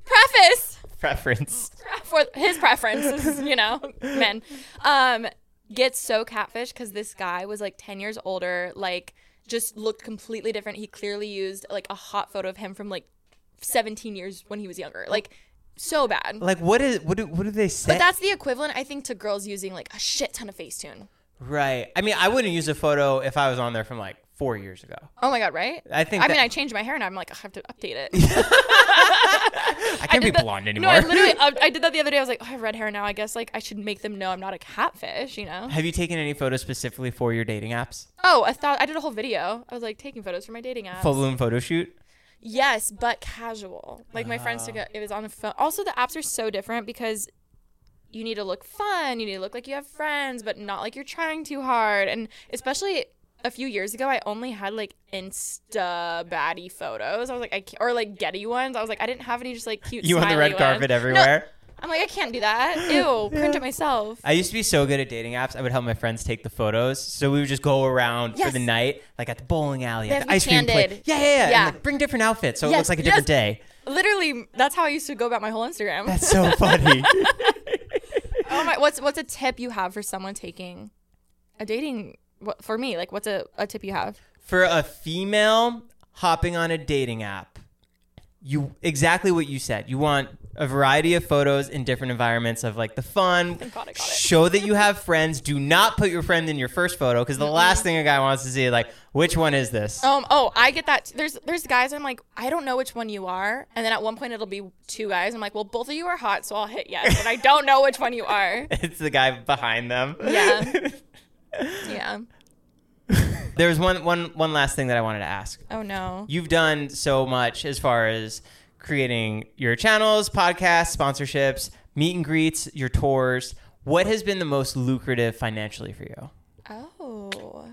Preface preference. for his preference is, you know, men. Um gets so catfish cuz this guy was like 10 years older, like just looked completely different. He clearly used like a hot photo of him from like 17 years when he was younger. Like so bad. Like, what is what do, what do they say? But that's the equivalent, I think, to girls using like a shit ton of Facetune. right. I mean, I wouldn't use a photo if I was on there from like four years ago. Oh my god, right? I think I mean, I changed my hair and I'm like, I have to update it. I can't be did that- blonde No, anymore. I literally, I, I did that the other day. I was like, oh, I have red hair now. I guess like I should make them know I'm not a catfish. You know? Have you taken any photos specifically for your dating apps? Oh, I thought I did a whole video. I was like taking photos for my dating apps. Full bloom photo shoot? Yes, but casual. Like my friends took it. It was on the phone. Also, the apps are so different because you need to look fun. You need to look like you have friends, but not like you're trying too hard. And especially a few years ago, I only had like Insta baddie photos. I was like, I can't, or like Getty ones. I was like, I didn't have any just like cute. You on the red ones. carpet No, everywhere? I'm like, I can't do that. Ew, print it myself. I used to be so good at dating apps. I would help my friends take the photos. So we would just go around for Yes. the night, like at the bowling alley, They at have the to ice be cream place. candid. Yeah, yeah, yeah. Yeah. And, like, bring different outfits so it Yes, looks like a different yes. day. Literally, that's how I used to go about my whole Instagram. That's so funny. oh my, what's what's a tip you have for someone taking a dating? What, for me, like, what's a, a tip you have? for a female hopping on a dating app, you exactly what you said. You want a variety of photos in different environments of like the fun. God I got it. Show that you have friends. Do not put your friend in your first photo because the last thing a guy wants to see is like, which one is this? Um. Oh, I get that. There's there's guys. I'm like, I don't know which one you are, and then at one point it'll be two guys. I'm like, well, both of you are hot, so I'll hit yes, but I don't know which one you are. It's the guy behind them. Yeah. Yeah. There's one one one last thing that I wanted to ask. Oh no. You've done so much as far as creating your channels, podcasts, sponsorships, meet and greets, your tours. What has been the most lucrative financially for you? Oh.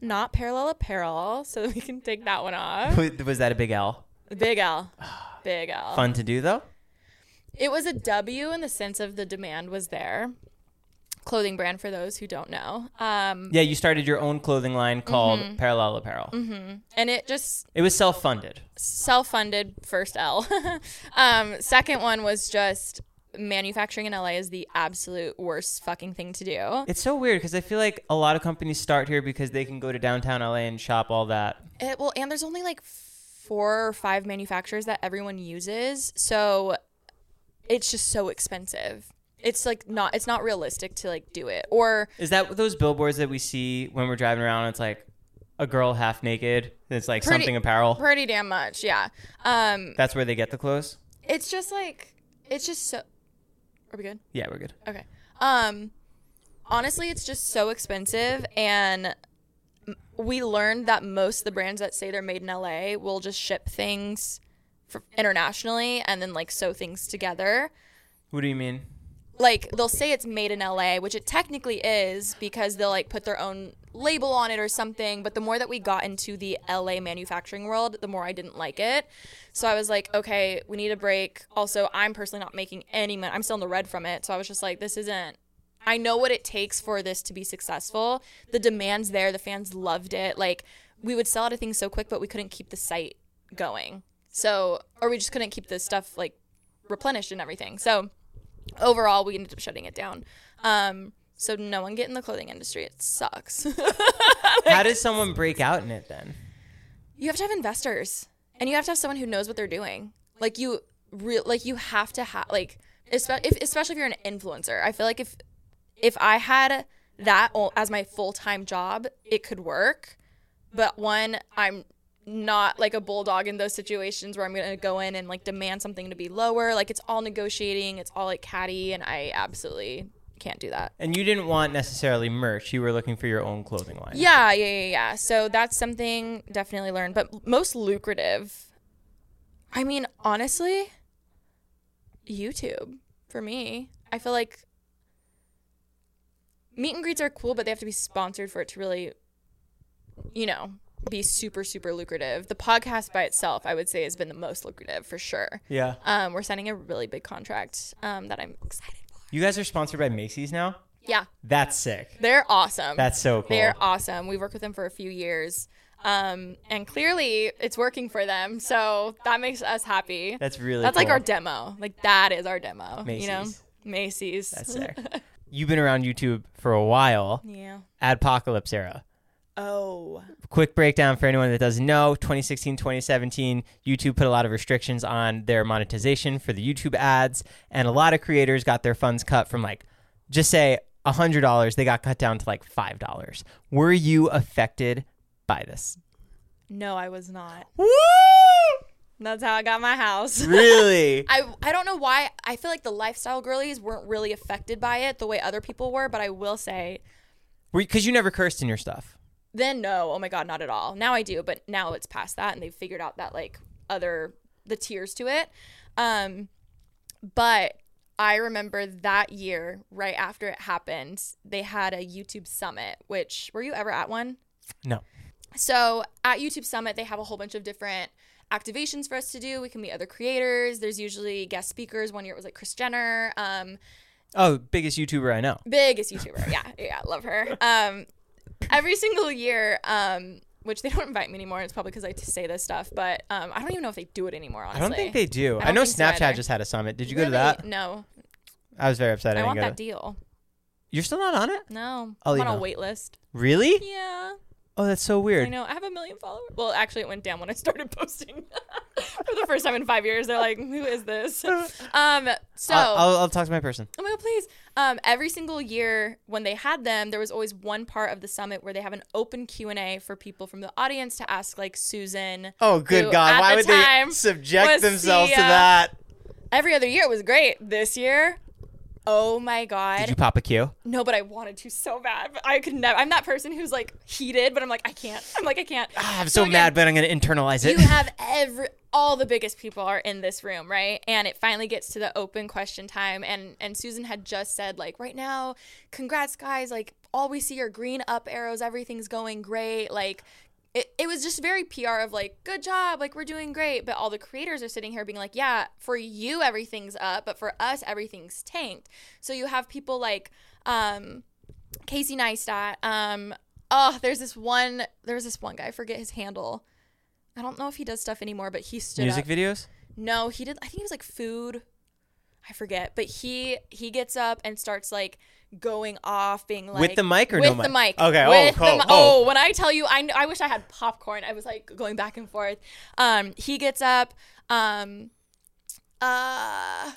Not parallel apparel, so we can take that one off. Was that a big L? Big L. Big L. Fun to do though? It was a W in the sense of the demand was there. Clothing brand for those who don't know. Um, Yeah, you started your own clothing line called Mm-hmm. Parallel Apparel. and it just It was self-funded. self-funded first L. um, second one was just manufacturing in LA is the absolute worst fucking thing to do. It's so weird because I feel like a lot of companies start here because they can go to downtown LA and shop all that. It, well, and there's only like four or five manufacturers that everyone uses, so it's just so expensive. It's like not it's not realistic to like do it. Or Is that those billboards that we see when we're driving around? It's like a girl half naked. It's like Pretty- something apparel. pretty damn much, yeah. Um, That's where they get the clothes. it's just like it's just so. Are we good? Yeah, we're good. Okay. Um, honestly, it's just so expensive, and we learned that most of the brands that say they're made in LA will just ship things internationally and then like sew things together. What do you mean? Like they'll say it's made in LA, which it technically is because they'll like put their own label on it or something. But the more that we got into the LA manufacturing world, the more I didn't like it. So I was like, okay, we need a break. Also, I'm personally not making any money. I'm still in the red from it. So I was just like, this isn't. I know what it takes for this to be successful. The demand's there. The fans loved it. Like we would sell out of things so quick, but we couldn't keep the site going. So, or we just couldn't keep the stuff like replenished and everything. So overall we ended up shutting it down. Um so no one get in the clothing industry. It sucks. How does someone break out in it then? you have to have investors and you have to have someone who knows what they're doing. Like you real like you have to have like espe- if, especially if you're an influencer i feel like if if i had that as my full-time job it could work. But one i'm not like a bulldog in those situations where i'm gonna go in and like demand something to be lower like it's all negotiating it's all like catty and i absolutely can't do that And you didn't want necessarily merch. You were looking for your own clothing line. Yeah, yeah, yeah, yeah. So that's something definitely learned. But most lucrative, I mean, honestly, YouTube for me. I feel like meet and greets are cool, but they have to be sponsored for it to really, you know, be super super lucrative. The podcast by itself, I would say, has been the most lucrative for sure. Yeah. Um, we're signing a really big contract um, that I'm excited for. You guys are sponsored by Macy's now? Yeah, That's sick. they're awesome. That's so cool. They're awesome. We've worked with them for a few years. Um, and clearly it's working for them. So that makes us happy. That's really That's like our demo. Like that is our demo. You know? Macy's. Macy's. That's sick. You've been around YouTube for a while. yeah. Adpocalypse era. Oh. quick breakdown for anyone that doesn't know 2016 2017 youtube put a lot of restrictions on their monetization for the youtube ads and a lot of creators got their funds cut from like just say $100 they got cut down to like $5 were you affected by this No, I was not. Woo! That's how I got my house. really I I don't know why. I feel like the lifestyle girlies weren't really affected by it the way other people were, but I will say because you never cursed in your stuff then no, oh my god, not at all. Now I do, but now it's past that and they've figured out that like other the tiers to it. Um but I remember that year right after it happened, they had a YouTube summit, which were you ever at one? no So at YouTube Summit, they have a whole bunch of different activations for us to do. We can meet other creators. There's usually guest speakers. One year it was like Kris Jenner, um, oh biggest youtuber i know biggest YouTuber. Yeah, yeah, love her. Um, every single year, um, which they don't invite me anymore. It's probably because I say this stuff, but um, I don't even know if they do it anymore. Honestly, I don't think they do I i, know think so snapchat just had a summit did you go to that No, i was very upset i, I didn't want that to deal. you're still not on it No, I'll I'm on a wait list. really Yeah. Oh that's so weird I know. I have a million followers. Well, actually, it went down when I started posting for the first time in five years. They're like, "Who is this?" Um. So, I'll, I'll, I'll talk to my person oh my god, please. Um. Every single year when they had them, there was always one part of the summit where they have an open Q and A for people from the audience to ask, like Susan. Oh, good God. Why the would they subject themselves to that? Every other year it was great. This year, oh my god. Did you pop a Q? no, but I wanted to so bad. But I could never. I'm that person who's like heated, but I'm like I can't. I'm like I can't. Ah, I'm so, again, mad, but I'm going to internalize it. you have every all the biggest people are in this room right and it finally gets to the open question time and and susan had just said like right now congrats guys like all we see are green up arrows everything's going great like it, it was just very pr of like good job like we're doing great but all the creators are sitting here being like yeah for you everything's up but for us everything's tanked so you have people like um casey neistat um oh there's this one there's this one guy I forget his handle I don't know if he does stuff anymore, but he stood Music up. videos? No, he did. I think it was like food. I forget, but he he gets up and starts like going off, being like With the mic or with no the mic? mic? Okay, oh, with the oh, mi- oh. oh, when I tell you, I, I wish I had popcorn. I was like going back and forth. Um, he gets up. Um, uh,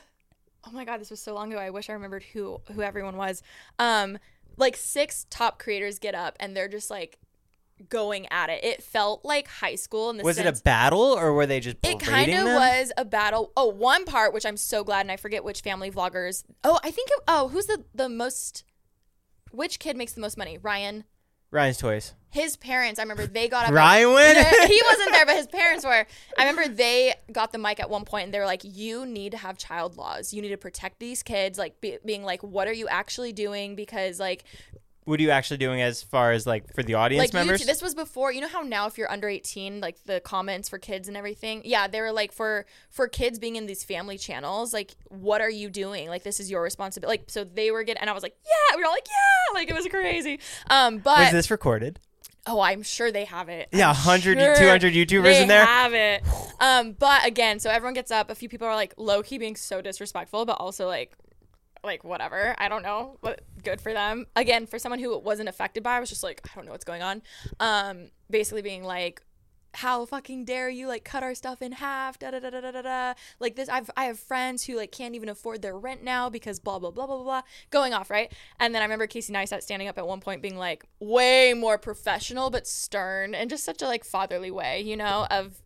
oh my god, this was so long ago. I wish I remembered who who everyone was. Um, like six top creators get up and they're just like going at it. It felt like high school in the Was it a battle or were they just it kind of was a battle. Oh, one part which I'm so glad, and I forget which family vloggers. Oh, I think. It, oh, who's the the most? Which kid makes the most money? Ryan. Ryan's Toys. His parents. I remember they got up. Ryan he wasn't there, but his parents were. I remember they got the mic at one point, and they were like, "You need to have child laws. You need to protect these kids." Like be, being like, "What are you actually doing?" Because like What are you actually doing as far as like for the audience like members? YouTube, this was before you know how now if you're under 18 like the comments for kids and everything? Yeah they were like for for kids being in these family channels like what are you doing? Like this is your responsibility like so they were getting and i was like yeah! We were all like yeah! Like it was crazy. Um but was this recorded? oh i'm sure they have it. Yeah, I'm 100, sure 200 YouTubers in there. have it. Um but again so everyone gets up. A few people are like low-key being so disrespectful but also like like whatever. I don't know but good for them. Again for someone who wasn't affected by i was just like i don't know what's going on. Um basically being like how fucking dare you like cut our stuff in half da da da da da da. Like this I've I have friends who like can't even afford their rent now because blah blah blah blah blah blah going off right? And then I remember Casey Neistat standing up at one point being like way more professional but stern and just such a like fatherly way you know of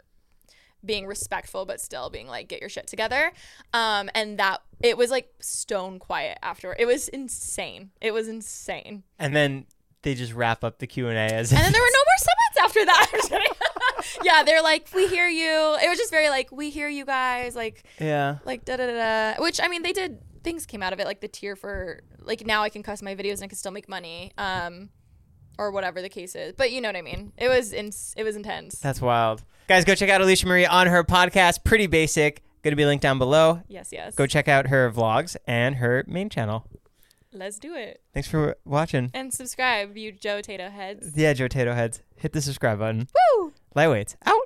being respectful but still being like get your shit together. Um and that it was like stone quiet afterward. It was insane. It was insane. And then they just wrap up the Q&A as and then there were no more summits after that. I'm just kidding. yeah they're like we hear you. It was just very like we hear you guys like Yeah. like da da da da. Which i mean they did things came out of it like the tier for like now i can cuss my videos and i can still make money. Um or whatever the case is. But you know what I mean. It was in, it was intense. That's wild. Guys, go check out Alisha Marie on her podcast, Pretty Basic. Going to be linked down below. yes, yes. Go check out her vlogs and her main channel. Let's do it. Thanks for watching. And subscribe, you Joe Tato heads. Yeah, Joe Tato heads. Hit the subscribe button. Woo! Lightweights. Out.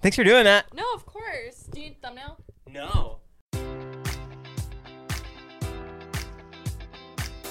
Thanks for doing that. No, of course. Do you need thumbnail? No.